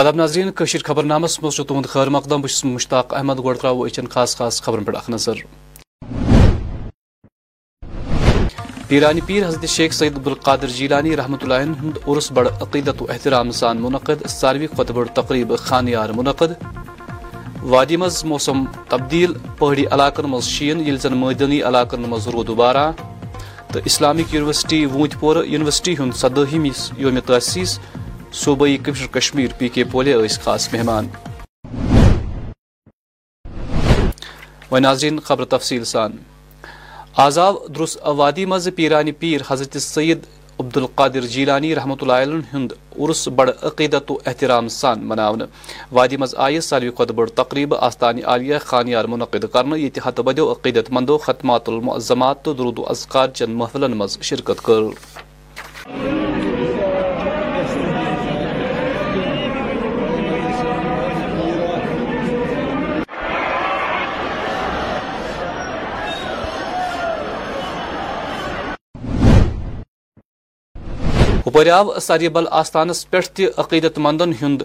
آداب ناظرین کشیر خبر نامس مز تہد خیر مقدم بس مشتاق احمد گڑ تر اچن خاص خاص خبرن پہ اخ نظر پیرانی پیر حضرت شیخ سید عبدالقادر جیلانی رحمت اللہ ہند عرس بڑ عقیدت و احترام سان منعقد ساروی کھت بڑ تقریب خانیار منعقد وادی مز موسم تبدیل پہاڑی علاقن مز شین یل زن مدنی علاقن مز رود دوبارہ تو اسلامک یونیورسٹی وونت پور یونیورسٹی ہند صدم یوم تاسیس صوبائی کمشنر کشمیر پی کے پولے اس خاص مہمان ناظرین خبر تفصیل سان آزاد درس مز پیرانی پیر حضرت عبد عبدالقادر جیلانی رحمۃ ہند عرس بڑ عقیدت و احترام سان مناون وادی مز آئی ساروی ساروت بڑ تقریب آستانی عالیہ خانیار منعقد کردیو عقیدت مندو ختمات المعظمات تو درود و اذکار چند محفلن مز شرکت کر اپر آو ساری بل آستانس پہ عقیدت مندن ہند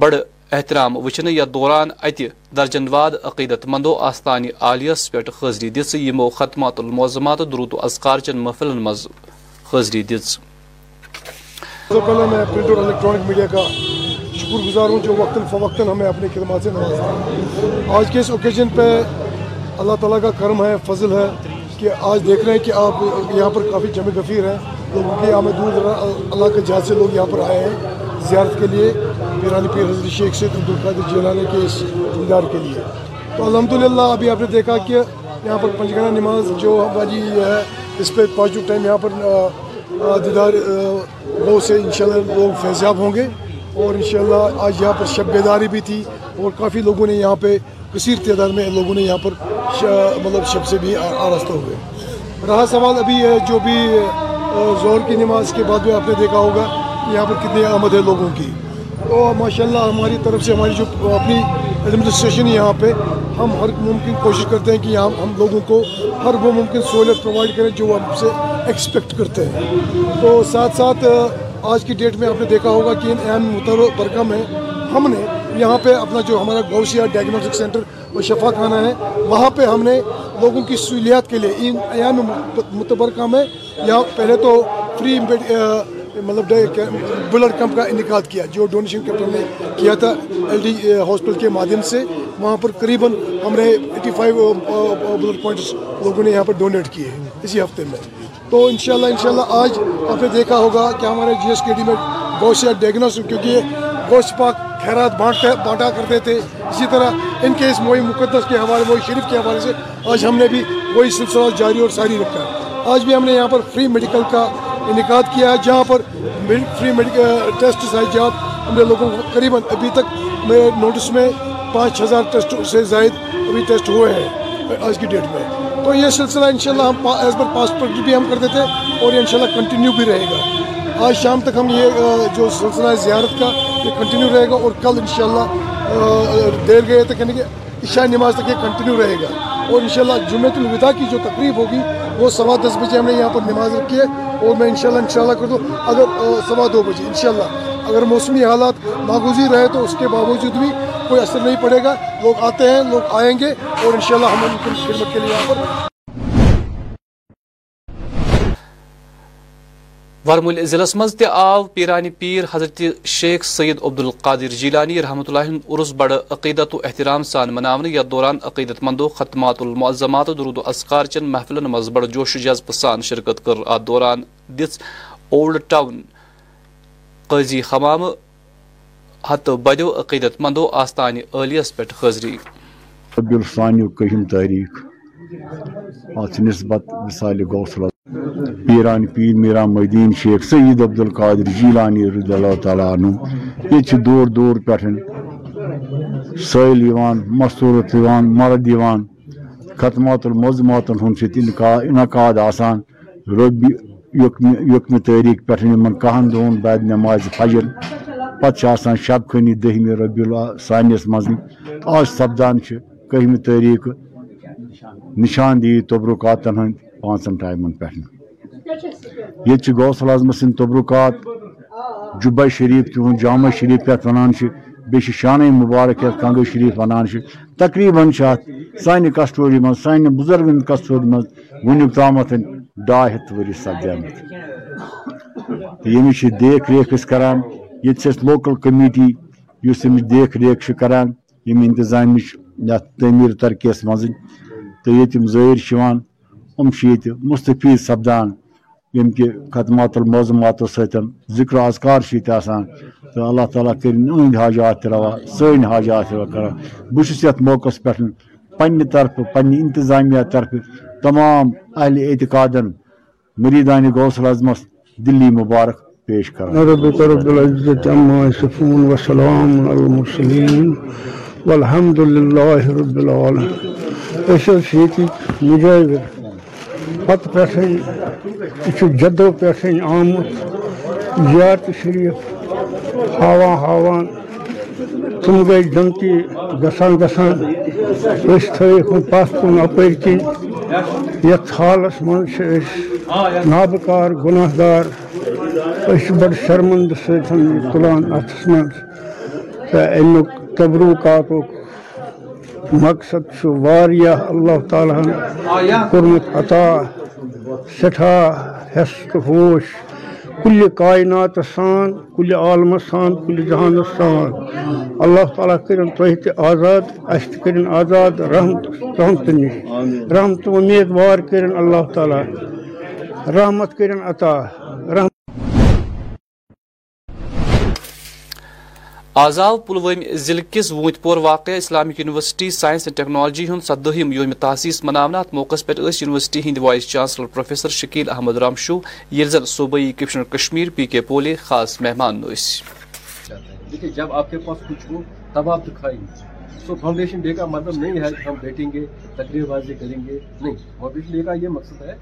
بڑ احترام وچھنے یا دوران اتہ درجن واد عقیدت مندو آستان عالیس پہ حاضری دژ یمو ختمات الموزمات درود و اذکار چن محفلن مز حاضری دژ پہلے میں پرنٹ اور الیکٹرانک میڈیا کا شکر گزار ہوں جو وقتاً فوقتاً ہمیں اپنی خدمات سے نوازتا آج کے اس اوکیجن پہ اللہ تعالیٰ کا کرم ہے فضل ہے کہ آج دیکھ رہے ہیں کہ آپ یہاں پر کافی جمع گفیر ہیں لوگوں کے آمد دور دراز اللہ کے جہاز سے لوگ یہاں پر آئے ہیں زیارت کے لیے پیرانی پیر حضرت شیخ سے عبدالقادر جیلانے کے اس دیدار کے لیے تو الحمدللہ ابھی آپ نے دیکھا کہ یہاں پر پنجگانہ نماز جو ہماری ہے اس پہ پانچ ٹائم یہاں پر دیدار وہ سے انشاءاللہ لوگ فیضیاب ہوں گے اور انشاءاللہ آج یہاں پر شب بیداری بھی تھی اور کافی لوگوں نے یہاں پہ کثیر تعداد میں لوگوں نے یہاں پر مطلب شب سے بھی آراستہ ہوئے رہا سوال ابھی ہے جو بھی اور زہر کی نماز کے بعد بھی آپ نے دیکھا ہوگا کہ یہاں پر کتنی آمد ہے لوگوں کی اور ماشاء اللہ ہماری طرف سے ہماری جو اپنی ایڈمنسٹریشن یہاں پہ ہم ہر ممکن کوشش کرتے ہیں کہ یہاں ہم لوگوں کو ہر وہ ممکن سہولت پرووائڈ کریں جو ہم سے ایکسپیکٹ کرتے ہیں تو ساتھ ساتھ آج کی ڈیٹ میں آپ نے دیکھا ہوگا کہ ان اہم برقہ میں ہم نے یہاں پہ اپنا جو ہمارا گوشیا ڈائگنوسٹک سینٹر وہ شفا خانہ ہے وہاں پہ ہم نے لوگوں کی سہولیات کے لیے ایم متبر کام ہے یہاں پہلے تو فری مطلب بلڈ کیمپ کا انعقاد کیا جو ڈونیشن کیمپ نے کیا تھا ایل ڈی ہاسپٹل کے مادھیم سے وہاں پر قریباً ہم نے ایٹی فائیو بلڈ پوائنٹس لوگوں نے یہاں پر ڈونیٹ کیے اسی ہفتے میں تو انشاءاللہ انشاءاللہ آج آپ نے دیکھا ہوگا کہ ہمارے جی ایس کے ڈی میں گوشیا ڈائگنوسٹک کیونکہ گوشت پاک خیرات بانٹتے بانٹا کرتے تھے اسی طرح ان کے اس موئی مقدس کے حوالے موئی شریف کے حوالے سے آج ہم نے بھی وہی سلسلہ جاری اور ساری رکھا آج بھی ہم نے یہاں پر فری میڈیکل کا انعقاد کیا ہے جہاں پر فری میڈیکل ٹیسٹ جہاں ہم نے لوگوں کو قریباً ابھی تک میں نوٹس میں پانچ ہزار ٹیسٹ سے زائد ابھی ٹیسٹ ہوئے ہیں آج کی ڈیٹ میں تو یہ سلسلہ انشاءاللہ ہم ایز پر پاسپورٹ بھی ہم کرتے تھے اور ان انشاءاللہ کنٹینیو بھی رہے گا آج شام تک ہم یہ جو سلسلہ زیارت کا یہ کنٹینیو رہے گا اور کل انشاءاللہ دیر گئے تک یعنی کہ عشاء نماز تک یہ کنٹینیو رہے گا اور انشاءاللہ جمعۃ الوداع کی جو تقریب ہوگی وہ سوا دس بجے ہم نے یہاں پر نماز رکھی ہے اور میں انشاءاللہ انشاءاللہ کر دوں اگر سوا دو بجے انشاءاللہ اگر موسمی حالات ناگزیر رہے تو اس کے باوجود بھی کوئی اثر نہیں پڑے گا لوگ آتے ہیں لوگ آئیں گے اور انشاءاللہ ہم ان کی خدمت کے لیے یہاں پر برمول ضلع من آو پیران پیر حضرت شیخ سید عبد القادر جیلانی رحمۃ اللہ عرس بڑ عقیدت و احترام سان منہ یتھ دوران عقیدت مندو ختمات المعظمات درود و درود چن محفلن مز بڑ جوش و جذبہ سان شرکت کر دوران دس اولڈ ٹاؤن قزی حمامہ ہت بدو عقیدت مندو آستانہ علیس پاضری اچھ نسبت مثال غوثل پیران پیر میرا مدین شیخ سعید عبدالقادر جیلانی رضی اللہ تعالیٰ عنہ یہ دور دور پہ سیل مصورت عوام مرد خطمات الموزماتن ہند ربی آکم تاریخ پہ کہن دونوں بعد نماز فجر پتہ شب خنی دہم ربی اللہ سانس مز آج سپدان کہمہ تاریخ نشان دی دید ہند پانچن ٹائمن پہ یہ غوث العظم سند تبرکات جبہ شریف تہ جامع شریف پہ وان شان مبارک یت کنگو شریف ونان تقریباً ات سانہ کسٹوری من سان بزرگ کسٹوری من ونیک منی تام ڈا ہھری سپدیمت کران یہ لوکل کمیٹی اس دیکھ ریکھ اسی ریخ اِنتظام تعمیر ترقی مزید تو یہ ام یہی مستفید سپدان کہ خدمات الموازات ستن ذکر اذکار تو اللہ تعالیٰ کرند حاجات روا سن حاجات روا کر بس یت موقع پنہ طرف پنہ انتظامیہ طرف تمام اہل اعتقاد مریدان غوث اعظمس دلی مبارک پیش کر ات مجر پات پدو پیٹ آمت زیارت شريف ہاوان ہاوان سن گئی جنتی گسان گی پن اپر كن یعنی حالس مجھے ناب كار گناہ دار اس بڑ شرمند ستھ تلانے امیك تبرو كات مقصد اللہ تعالیٰ کورمت عطا سٹھا حیس تو ہوش کل کائنات کل عالم سان کل جہان سان اللہ تعالیٰ کر آزاد اس کرن آزاد رحمت رحمتہ نش رحمت کرن اللہ تعالیٰ رحمت کرن عطا آزاد پلوم ضلع کس وونت پور واقع Islamic university science and technology ہند سدہم یوم تاسیس مناونا ات موقع پہ یونیورسٹی ہند vice chancellor professor Shakeel Ahmad رامشو یل زن صوبائی کمشنر کشمیر پی کے پولے خاص مہمان نویس دیکھیں جب آپ کے پاس کچھ ہو تب آپ دکھائیں تو فاؤنڈیشن ڈے کا مطلب نہیں ہے ہم بیٹھیں گے تقریر بازی کریں گے نہیں فاؤنڈیشن ڈے کا یہ مقصد ہے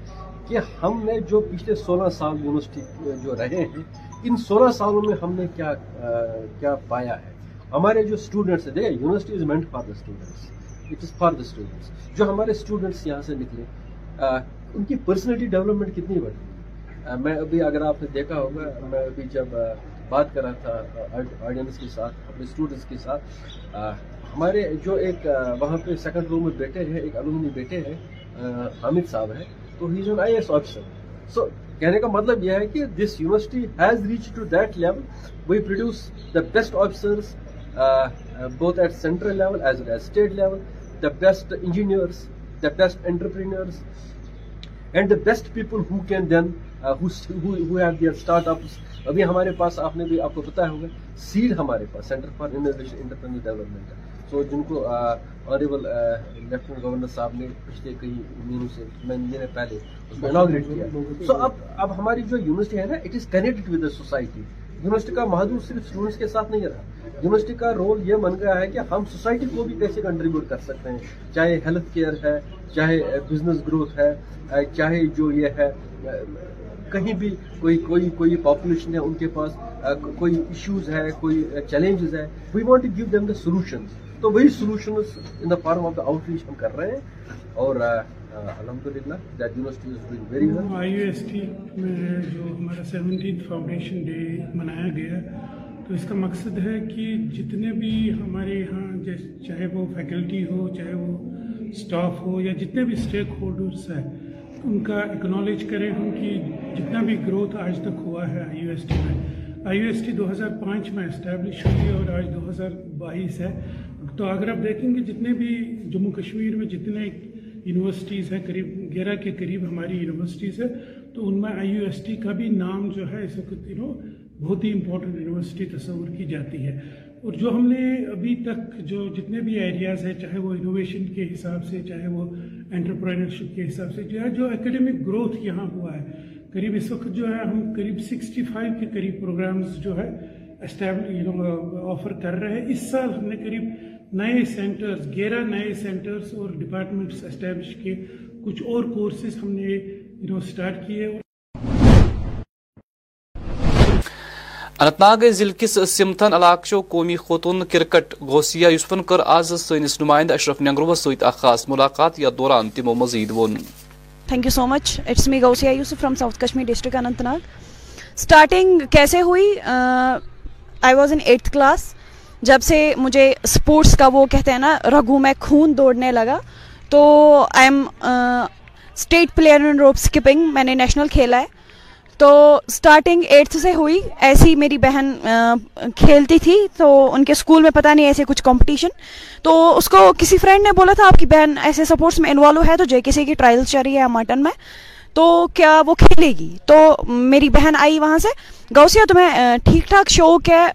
کہ ہم نے جو پچھلے سولہ سال یونیورسٹی جو رہے ہیں ان سولہ سالوں میں ہم نے کیا کیا پایا ہے ہمارے جو اسٹوڈنٹس ہیں دیکھ university is meant for the students it is for the students جو ہمارے اسٹوڈنٹس یہاں سے نکلے ان کی پرسنلٹی ڈیولپمنٹ کتنی بڑھ گئی میں ابھی اگر آپ نے دیکھا ہوگا میں ابھی جب بات کر رہا تھا آڈینس کے ساتھ اپنے اسٹوڈنٹس کے ساتھ ہمارے جو ایک وہاں پہ سیکنڈ روم میں بیٹے ہیں ایک الومنی بیٹے ہیں حامد صاحب ہیں تو he is an I S officer so کہنے کا مطلب یہ ہے کہ this university has reach to that level we produce the best officers both at central level as well as state level the the best engineers best engineer and the best people who can then have their startups ابھی ہمارے پاس آپ نے بھی آپ کو بتایا ہوگا cell ہمارے پاس centre for innovation entrepreneur development ہے تو جن کو آنریبل لیفٹنٹ گورنر صاحب نے پچھلے کئی مہینوں سے پہلے تو اب اب اب اب اب اب ہماری جو یونیورسٹی ہے نا it is connected with the society university کا مہدو صرف اسٹوڈنٹس کے ساتھ نہیں رہا یونیورسٹی کا رول یہ بن گیا ہے کہ ہم سوسائٹی کو بھی کیسے کنٹریبیوٹ کر سکتے ہیں چاہے ہیلتھ کیئر ہے چاہے بزنس گروتھ ہے چاہے جو یہ ہے کہیں بھی کوئی کوئی کوئی پاپولیشن ہے ان کے پاس کوئی ایشوز ہے کوئی چیلنجز ہے we want give them the solutions تو وہی in the the form outreach ہم کر رہے ہیں اور university is doing very well U S T میں جو ہمارا سیونٹین ڈے منایا گیا تو اس کا مقصد ہے کہ جتنے بھی ہمارے یہاں چاہے وہ فیکلٹی ہو چاہے وہ اسٹاف ہو یا جتنے بھی اسٹیک ہولڈرس ہیں ان کا اکنالج کریں ہم کہ جتنا بھی گروتھ آج تک ہوا ہے آئی یو ایس ٹی میں آئی یو ایس ٹی دو ہزار پانچ میں اسٹیبلش ہوئی اور آج دو ہزار بائیس ہے تو اگر آپ دیکھیں گے جتنے بھی جموں کشمیر میں جتنے یونیورسٹیز ہیں قریب گیرہ کے قریب ہماری یونیورسٹیز ہیں تو ان میں آئی یو ایس ٹی کا بھی نام جو ہے اس وقت تینوں بہت ہی امپورٹنٹ یونیورسٹی تصور کی جاتی ہے اور جو ہم نے ابھی تک جو جتنے بھی ایریاز ہیں چاہے وہ انوویشن کے حساب سے چاہے وہ انٹرپرینرشپ کے حساب سے جو اکیڈیمک گروتھ یہاں ہوا ہے قریب اس وقت جو ہے ہم قریب سکسٹی فائیو کے قریب پروگرامز جو ہے اسٹیبل آفر کر رہے ہیں اس سال ہم نے قریب نئے سینٹرز گیرہ نئے سینٹرز اور ڈپارٹمنٹس اسٹیبلش کیے کچھ اور کورسز ہم نے انہوں سٹارٹ کیے اور انتناگ ضلع کس سمتھن علاقہ قومی خوتون کرکٹ گوسیا یوسفن کر آز سنس نمائند اشرف نگرو ست خاص ملاقات یا دوران تمو مزید one thank you so much it's me Gousia Yousuf from south Kashmir district Anantnag starting کیسے ہوئی I was in eight class جب سے مجھے اسپورٹس کا وہ کہتے ہیں نا رگو میں خون دوڑنے لگا تو I'm state player in rope skipping میں نے نیشنل کھیلا ہے تو اسٹارٹنگ ایٹتھ سے ہوئی ایسی میری بہن کھیلتی تھی تو ان کے اسکول میں پتہ نہیں ایسے کچھ کمپٹیشن تو اس کو کسی فرینڈ نے بولا تھا آپ کی بہن ایسے سپورٹس میں انوالو ہے تو جے کسی کی ٹرائلس چل رہی ہے مٹن میں تو کیا وہ کھیلے گی تو میری بہن آئی وہاں سے گوسیا تمہیں ٹھیک ٹھاک شوق ہے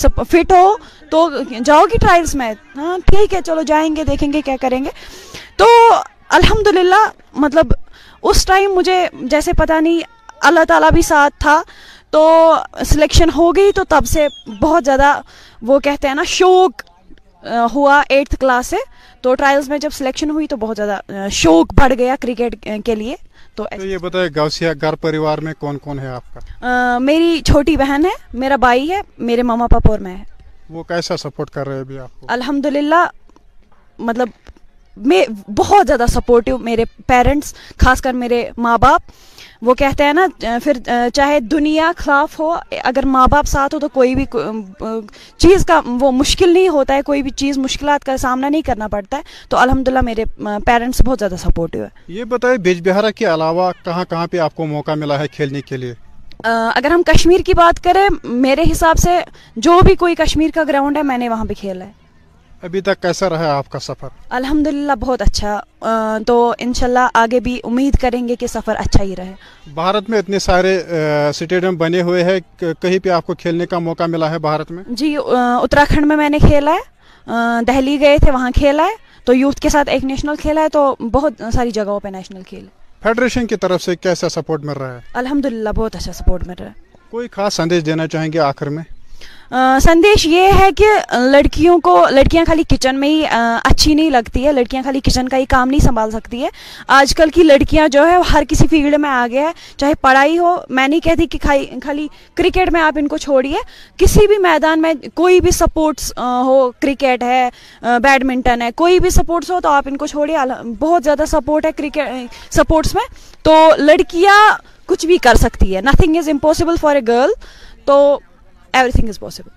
سب فٹ ہو تو جاؤ گی ٹرائلس میں ہاں ٹھیک ہے چلو جائیں گے دیکھیں گے کیا کریں گے تو الحمدللہ مطلب اس ٹائم مجھے جیسے پتہ نہیں اللہ تعالیٰ بھی ساتھ تھا تو سلیکشن ہو گئی تو تب سے بہت زیادہ وہ کہتے ہیں نا شوق ہوا ایٹھ کلاس سے تو ٹرائلز میں جب سلیکشن ہوئی تو بہت زیادہ شوق بڑھ گیا کرکٹ کے لیے تو یہ بتائیں گاؤں گھر پریوار میں کون کون ہے آپ کا میری چھوٹی بہن ہے میرا بھائی ہے میرے ماما پاپا اور میں ہے وہ کیسا سپورٹ کر رہے ہیں الحمد للہ مطلب میں بہت زیادہ سپورٹیو میرے پیرنٹس خاص کر میرے ماں باپ وہ کہتے ہیں نا پھر چاہے دنیا خلاف ہو اگر ماں باپ ساتھ ہو تو کوئی بھی چیز کا وہ مشکل نہیں ہوتا ہے کوئی بھی چیز مشکلات کا سامنا نہیں کرنا پڑتا ہے تو الحمدللہ میرے پیرنٹس بہت زیادہ سپورٹیو ہے یہ بتائیں بیج بہارہ کے علاوہ کہاں کہاں پہ آپ کو موقع ملا ہے کھیلنے کے لیے اگر ہم کشمیر کی بات کریں میرے حساب سے جو بھی کوئی کشمیر کا گراؤنڈ ہے میں نے وہاں پہ کھیلا ہے ابھی تک کیسا رہا آپ کا سفر الحمدللہ بہت اچھا تو انشاءاللہ آگے بھی امید کریں گے کہ سفر اچھا ہی رہے بھارت میں اتنے سارے بنے ہوئے ہیں کہیں پہ آپ کو کھیلنے کا موقع ملا ہے بھارت میں جی اتراکھنڈ میں میں نے کھیلا ہے دہلی گئے تھے وہاں کھیلا ہے تو یوتھ کے ساتھ ایک نیشنل کھیلا ہے تو بہت ساری جگہوں پہ نیشنل کھیل فیڈریشن کی طرف سے کیسا سپورٹ مل رہا ہے الحمدللہ بہت اچھا سپورٹ مل رہا ہے کوئی خاص سندیش دینا چاہیں گے آخر میں سندیش یہ ہے کہ لڑکیوں کو لڑکیاں خالی کچن میں ہی اچھی نہیں لگتی ہے لڑکیاں خالی کچن کا ہی کام نہیں سنبھال سکتی ہے آج کل کی لڑکیاں جو ہے ہر کسی فیلڈ میں آ گیا ہے چاہے پڑھائی ہو میں نہیں کہتی کہ خالی کرکٹ میں آپ ان کو چھوڑیے کسی بھی میدان میں کوئی بھی سپورٹس ہو کرکٹ ہے بیڈمنٹن ہے کوئی بھی سپورٹس ہو تو آپ ان کو چھوڑیے بہت زیادہ سپورٹ ہے کرکٹ سپورٹس میں تو لڑکیاں کچھ بھی کر سکتی ہے nothing is impossible for a girl تو ایوری تھنگ از پاسبل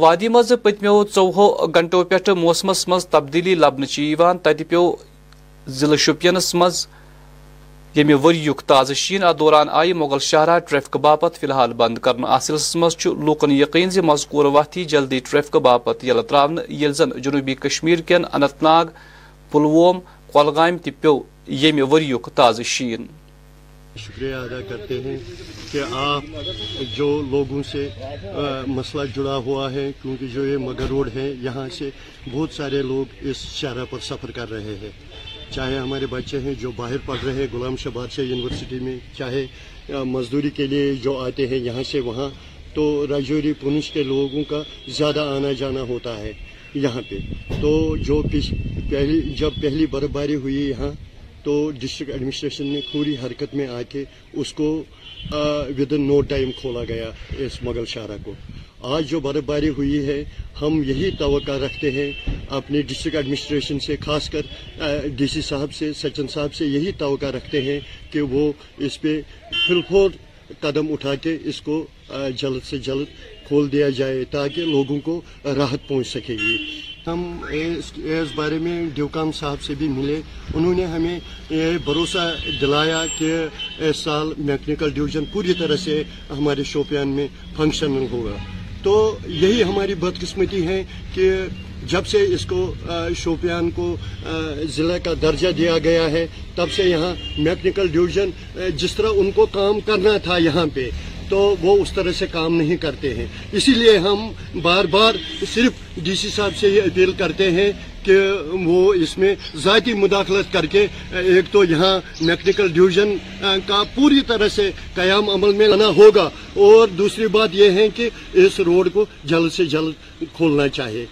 وادی مز پتمو ژوہو گھنٹو پہ موسمس متمو چوہوں گنٹو پوسمس مبدیلی لبھنچہ تل شپس مزید ورک تازہ شین ات دوران آئی مغل شاہراہ ٹریفک باپت فی الحال بند کراس مز لوکن یقین زی مزکور واتی جلدی ٹریفک باپت یل تر جنوبی کشمیر کین انت ناگ پلووم تہ گولگامہ تمہ ورک تازہ شین شکریہ ادا کرتے ہیں کہ آپ جو لوگوں سے مسئلہ جڑا ہوا ہے کیونکہ جو یہ مگر روڈ ہے یہاں سے بہت سارے لوگ اس شہرہ پر سفر کر رہے ہیں چاہے ہمارے بچے ہیں جو باہر پڑھ رہے ہیں غلام شاہ بادشاہ یونیورسٹی میں چاہے مزدوری کے لیے جو آتے ہیں یہاں سے وہاں تو راجوری پونچھ کے لوگوں کا زیادہ آنا جانا ہوتا ہے یہاں پہ تو جو پہلی جب پہلی برف باری ہوئی یہاں تو ڈسٹرک ایڈمنسٹریشن نے پوری حرکت میں آ کے اس کو ود ان نو ٹائم کھولا گیا اس مغل شاہراہ کو آج جو برف باری ہوئی ہے ہم یہی توقع رکھتے ہیں اپنے ڈسٹرک ایڈمنسٹریشن سے خاص کر ڈی سی صاحب سے سچن صاحب سے یہی توقع رکھتے ہیں کہ وہ اس پہ فلفور فور قدم اٹھا کے اس کو جلد سے جلد کھول دیا جائے تاکہ لوگوں کو راحت پہنچ سکے گی ہم اس بارے میں ڈیوکام صاحب سے بھی ملے انہوں نے ہمیں یہ بھروسہ دلایا کہ اس سال میکنیکل ڈویژن پوری طرح سے ہمارے شوپیان میں فنکشنل ہوگا تو یہی ہماری بدقسمتی ہے کہ جب سے اس کو شوپیان کو ضلع کا درجہ دیا گیا ہے تب سے یہاں میکنیکل ڈویژن جس طرح ان کو کام کرنا تھا یہاں پہ تو وہ اس طرح سے کام نہیں کرتے ہیں اسی لیے ہم بار بار صرف ڈی سی صاحب سے یہ اپیل کرتے ہیں کہ وہ اس میں ذاتی مداخلت کر کے ایک تو یہاں میکنیکل ڈویژن کا پوری طرح سے قیام عمل میں لانا ہوگا اور دوسری بات یہ ہے کہ اس روڈ کو جلد سے جلد کھولنا چاہیے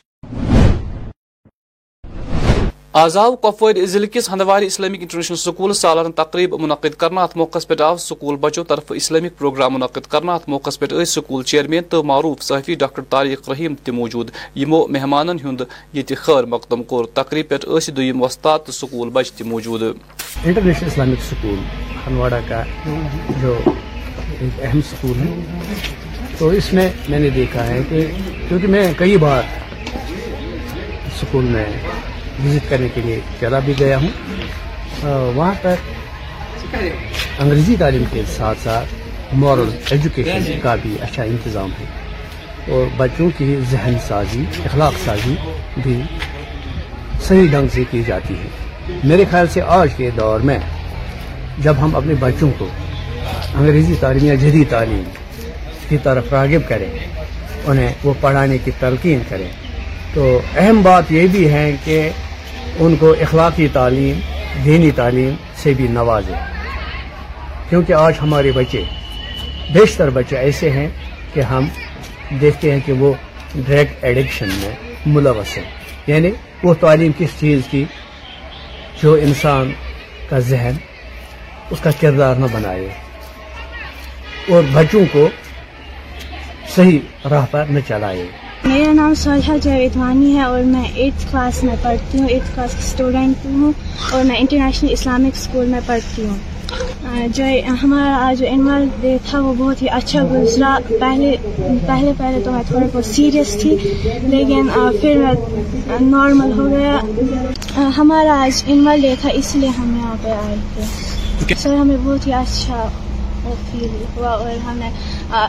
آز آو کپوار ضلع کس ہندواری اسلامک انٹرنیشنل سکول سالارن تقریب منعقد کرنا ات موقع پہ آو سکول بچو طرف اسلامک پروگرام منعقد کرنا ات موقع پہ اس سکول چیئرمین تو معروف صحفی ڈاکٹر طارق رحیم تی موجود یمو مہمانن ہند یت خیر مقدم کور تقریب پہ اس دویم وستاد تو سکول بچ تی موجود انٹرنیشنل اسلامک سکول ہنواڑا کا جو اہم سکول ہے تو اس میں میں نے دیکھا ہے کہ کیونکہ میں کئی بار سکول میں وزٹ کرنے کے لیے چلا بھی گیا ہوں وہاں پر انگریزی تعلیم کے ساتھ ساتھ مورل ایجوکیشن کا بھی اچھا انتظام ہے اور بچوں کی ذہن سازی اخلاق سازی بھی صحیح ڈھنگ سے کی جاتی ہے میرے خیال سے آج کے دور میں جب ہم اپنے بچوں کو انگریزی تعلیم یا جدید تعلیم کی طرف راغب کریں انہیں وہ پڑھانے کی تلقین کریں تو اہم بات یہ بھی ہے کہ ان کو اخلاقی تعلیم دینی تعلیم سے بھی نوازے کیونکہ آج ہمارے بچے بیشتر بچے ایسے ہیں کہ ہم دیکھتے ہیں کہ وہ ڈرگ ایڈکشن میں ملوث ہیں یعنی وہ تعلیم کس چیز کی جو انسان کا ذہن اس کا کردار نہ بنائے اور بچوں کو صحیح راہ پر نہ چلائے میرا نام شاہجھا جاویدوانی ہے اور میں ایٹتھ کلاس میں پڑھتی ہوں ایٹتھ کلاس کی اسٹوڈنٹ ہوں اور میں انٹرنیشنل اسلامک اسکول میں پڑھتی ہوں جو ہمارا آج جو انول ڈے تھا وہ بہت ہی اچھا گزرا پہلے پہلے پہلے تو میں تھوڑا بہت سیریس تھی لیکن پھر میں نارمل ہو گیا ہمارا آج انول ڈے تھا اس لیے ہم یہاں پہ آئے تھے سر ہمیں بہت ہی اچھا فیل ہوا اور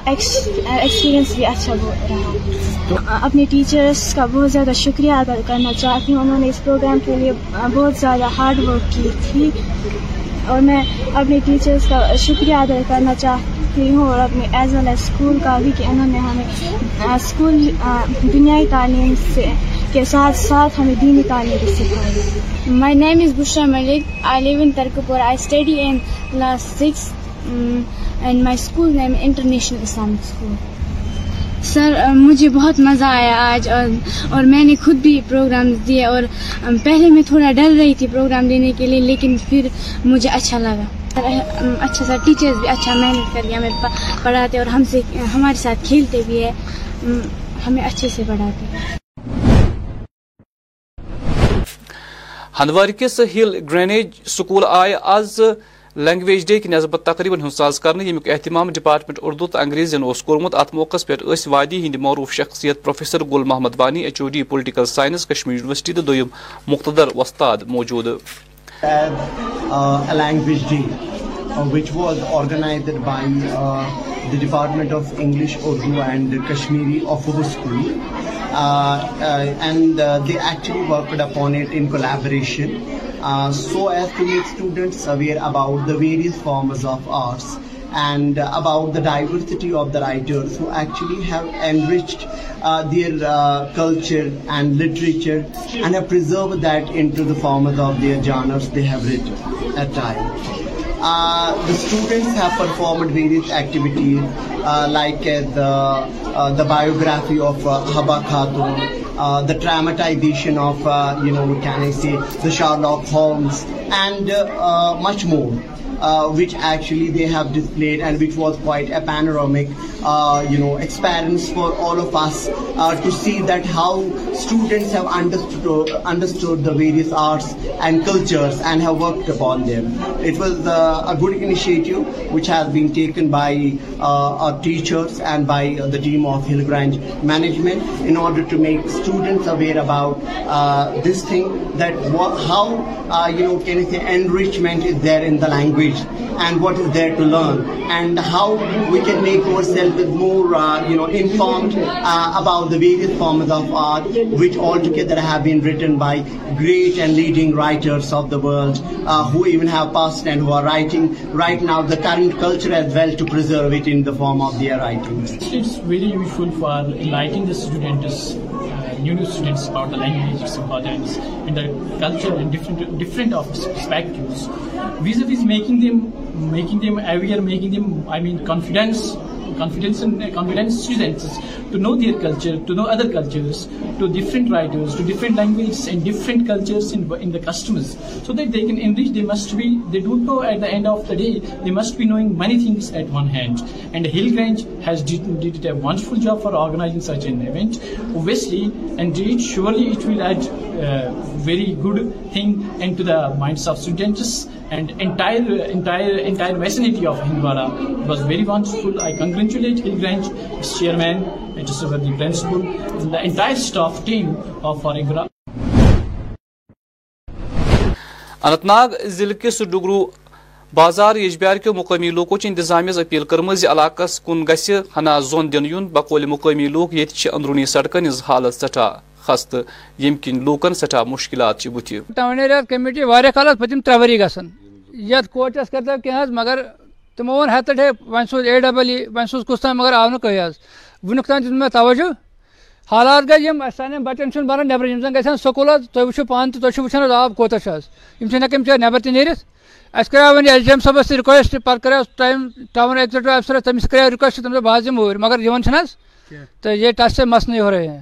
بھی اچھا رہا اپنے ٹیچرس کا بہت زیادہ شکریہ ادا کرنا چاہتی ہوں انہوں نے اس پروگرام کے لیے بہت زیادہ ہارڈ ورک کی تھی اور میں اپنے ٹیچرس کا شکریہ ادا کرنا چاہتی ہوں اور اپنے ایز ویل ایز اسکول کا بھی کہ انہوں نے ہمیں اسکول دنیائی تعلیم سے کے ساتھ ساتھ ہمیں دینی تعلیم بھی سکھائی مائی name is Bushra Malik I live ترک ترکپور I study in class six and my school name international Islamic school sir مجھے بہت مزہ آیا آج اور اور میں نے خود بھی پروگرام دیا اور um, پہلے میں تھوڑا ڈر رہی تھی پروگرام دینے کے لیے لیکن پھر مجھے اچھا لگا um, اچھا سر ٹیچرز بھی اچھا محنت کر کے ہمیں پڑھاتے اور ہم سے ہمارے ساتھ کھیلتے بھی ہے ہمیں اچھے سے پڑھاتے ہندوار کس ہل گرینیج سکول آئے لینگویج ڈے کی نسبت تقریباً ہند ساز کرنے یمیک اہتمام ڈپارٹمنٹ اردو تو اس کورمت ات موقع پر اس وادی ہند معروف شخصیت professor Gul Mohammad Wani H O D political science Kashmir university تو دویم مقتدر وستاد موجود uh, uh, which was organized by uh, the Department of English, Urdu and Kashmiri of Uhu School. Uh, uh, and uh, they actually worked upon it in collaboration so as make students aware abouts forms of arts and about the diversity of the writer and literature and pro ditto جانورمڈ ویریزیز لائکرافی آفا خاتون Uh, the dramatization of, uh, can I say, the Sherlock Holmes and uh, much more, which actually they have displayed and which was quite a panoramic, experience for all of us to see that how students have understood the various arts and cultures and have worked upon them. It was a good initiative. Which has teacher team of گرنیجمنٹر to make students aware about ہاؤسمینٹ in language and what is there to learn and how we can make yourself ignore by great and leading of داڈنگ right now فارٹویجرنٹ آفٹو them making them aware making them I mean confidence to know their culture to know other کلچرنٹ رائٹرنٹ languages انسٹمز reach they must be at داڈ of they must be knowing many things at one hand Hill Grange wonderful job for organising such an event اوبیئسلیورلیٹ well add very good thing and to the minds of Anantnag ضلع کس ڈگرو بازار یجبیار کے یجبارک مقمی انتظامیہ appeal کرم علاقہ کن گس ہنا زون دن یون مقامی لوک لوگ اندرونی سڑکن ہز حالت سٹھا خاص یم کن لوکن سٹا مشکلات چھ بوتھی ٹاؤن ایریا کمیٹی واریہ کال پتم ترے ویری گسن یت کوٹس کرتا کہ ہز ہاں، مگر تمو ون ہت ہے ون سوز اے ڈبل ای ون سوز کس تام مگر آو نہ کہ ونک تان دن توجہ حالات گئی یم سان بچن چھ بران نبر یم زن گسن سکول تو وچھو پان تو تو وچھن آب کوتا چھس یم چھ نکم چھ نبر تہ نیرس اس کرا ون ایل جی ایم صاحب سے ریکویسٹ پر کرا ٹائم ٹاؤن ایگزیکٹو افسر تمس کرا ریکویسٹ تم باز مور مگر یون چھنس تو یہ ٹس سے مس نہیں ہو رہے ہیں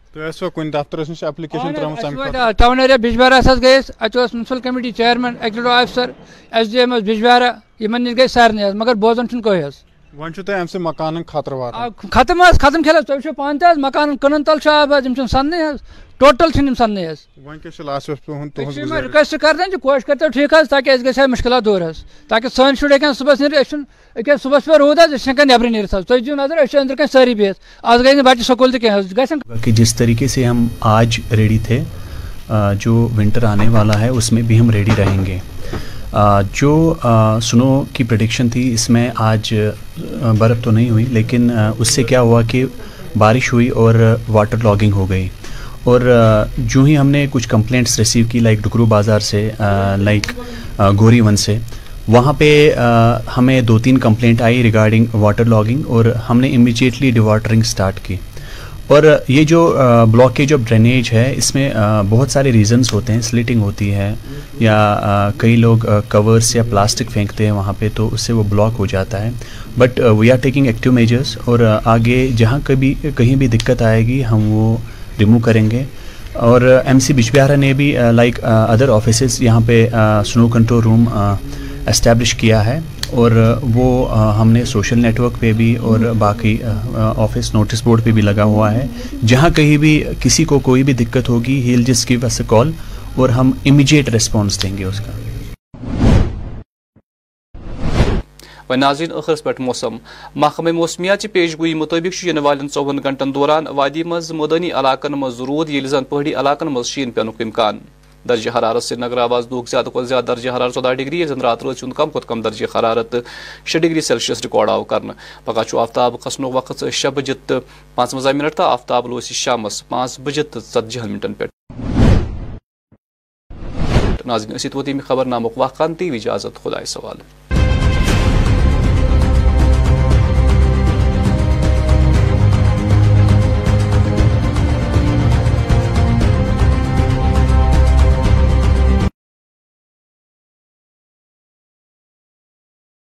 چنبارہ گئی اتنسپل کمیٹی چیرمین مین آفسر ایس ڈی ایم نِش گٔے سارنٕے سارے مگر حظ ختم حاصل ختم کھیل پان پانچ مکان کنن تل آب سنگ رکویسٹ کرتے ہیں کوشش کرتے ٹھیک تاکہ اِس گیا مشکلات دور تاکہ سن شر ہاں صبح صبح پہ نیچے اسی نظر اندر کن ساری بہت آج گئی نا بچہ سکول تک جس طریقے سے ہم آج ریڈی تھے جو ونٹر آنے والا ہے اس میں بھی ہم ریڈی رہیں گے جو سنو کی پریڈکشن تھی اس میں آج برف تو نہیں ہوئی لیکن اس سے کیا ہوا کہ بارش ہوئی اور واٹر لاگنگ ہو گئی اور جو ہی ہم نے کچھ کمپلینٹس ریسیو کی لائک ڈکرو بازار سے لائک گوری ون سے وہاں پہ ہمیں دو تین کمپلینٹ آئی ریگارڈنگ واٹر لاگنگ اور ہم نے امیجیٹلی ڈیواٹرنگ اسٹارٹ کی اور یہ جو بلاکیج آف ڈرینیج ہے اس میں بہت سارے ریزنس ہوتے ہیں سلیٹنگ ہوتی ہے یا کئی لوگ کورس یا پلاسٹک پھینکتے ہیں وہاں پہ تو اس سے وہ بلاک ہو جاتا ہے but we are taking active measures اور آگے جہاں کبھی کہیں بھی دقت آئے گی ہم وہ ریمو کریں گے اور ایم سی بہارا نے بھی لائک ادر آفیسز یہاں پہ سنو کنٹرول روم اسٹیبلش کیا ہے اور وہ ہم نے سوشل نیٹ ورک پہ بھی اور باقی آفس نوٹس بورڈ پہ بھی لگا ہوا ہے جہاں کہیں بھی کسی کو کوئی بھی دقت ہوگی ہیل جس کی بس کال اور ہم امیجیٹ ریسپانس دیں گے اس کا ناظرین اخرس پہ موسم محکمہ موسمیات کی پیش گوئی مطابق ان والن چوہن گھنٹن دوران وادی مز مدنی علاقن مز رود یل زن پہاڑی علاقن مز شین پینک امکان درجہ حرارت سری نگر آواز دوک زیادہ زیادہ درجہ حرارت چودہ ڈگری رات روز کم کم درجہ حرارت شی ڈگری سیلسیس ریکارڈ آو کر پگہ آفتاب کھسن وقت شی بجے وزہ منٹ تو آفتاب لوس شام پانچ بجے تو ژتجی منٹن پہ ناظرین اسی خبر نامک تی وجازت خدا سوال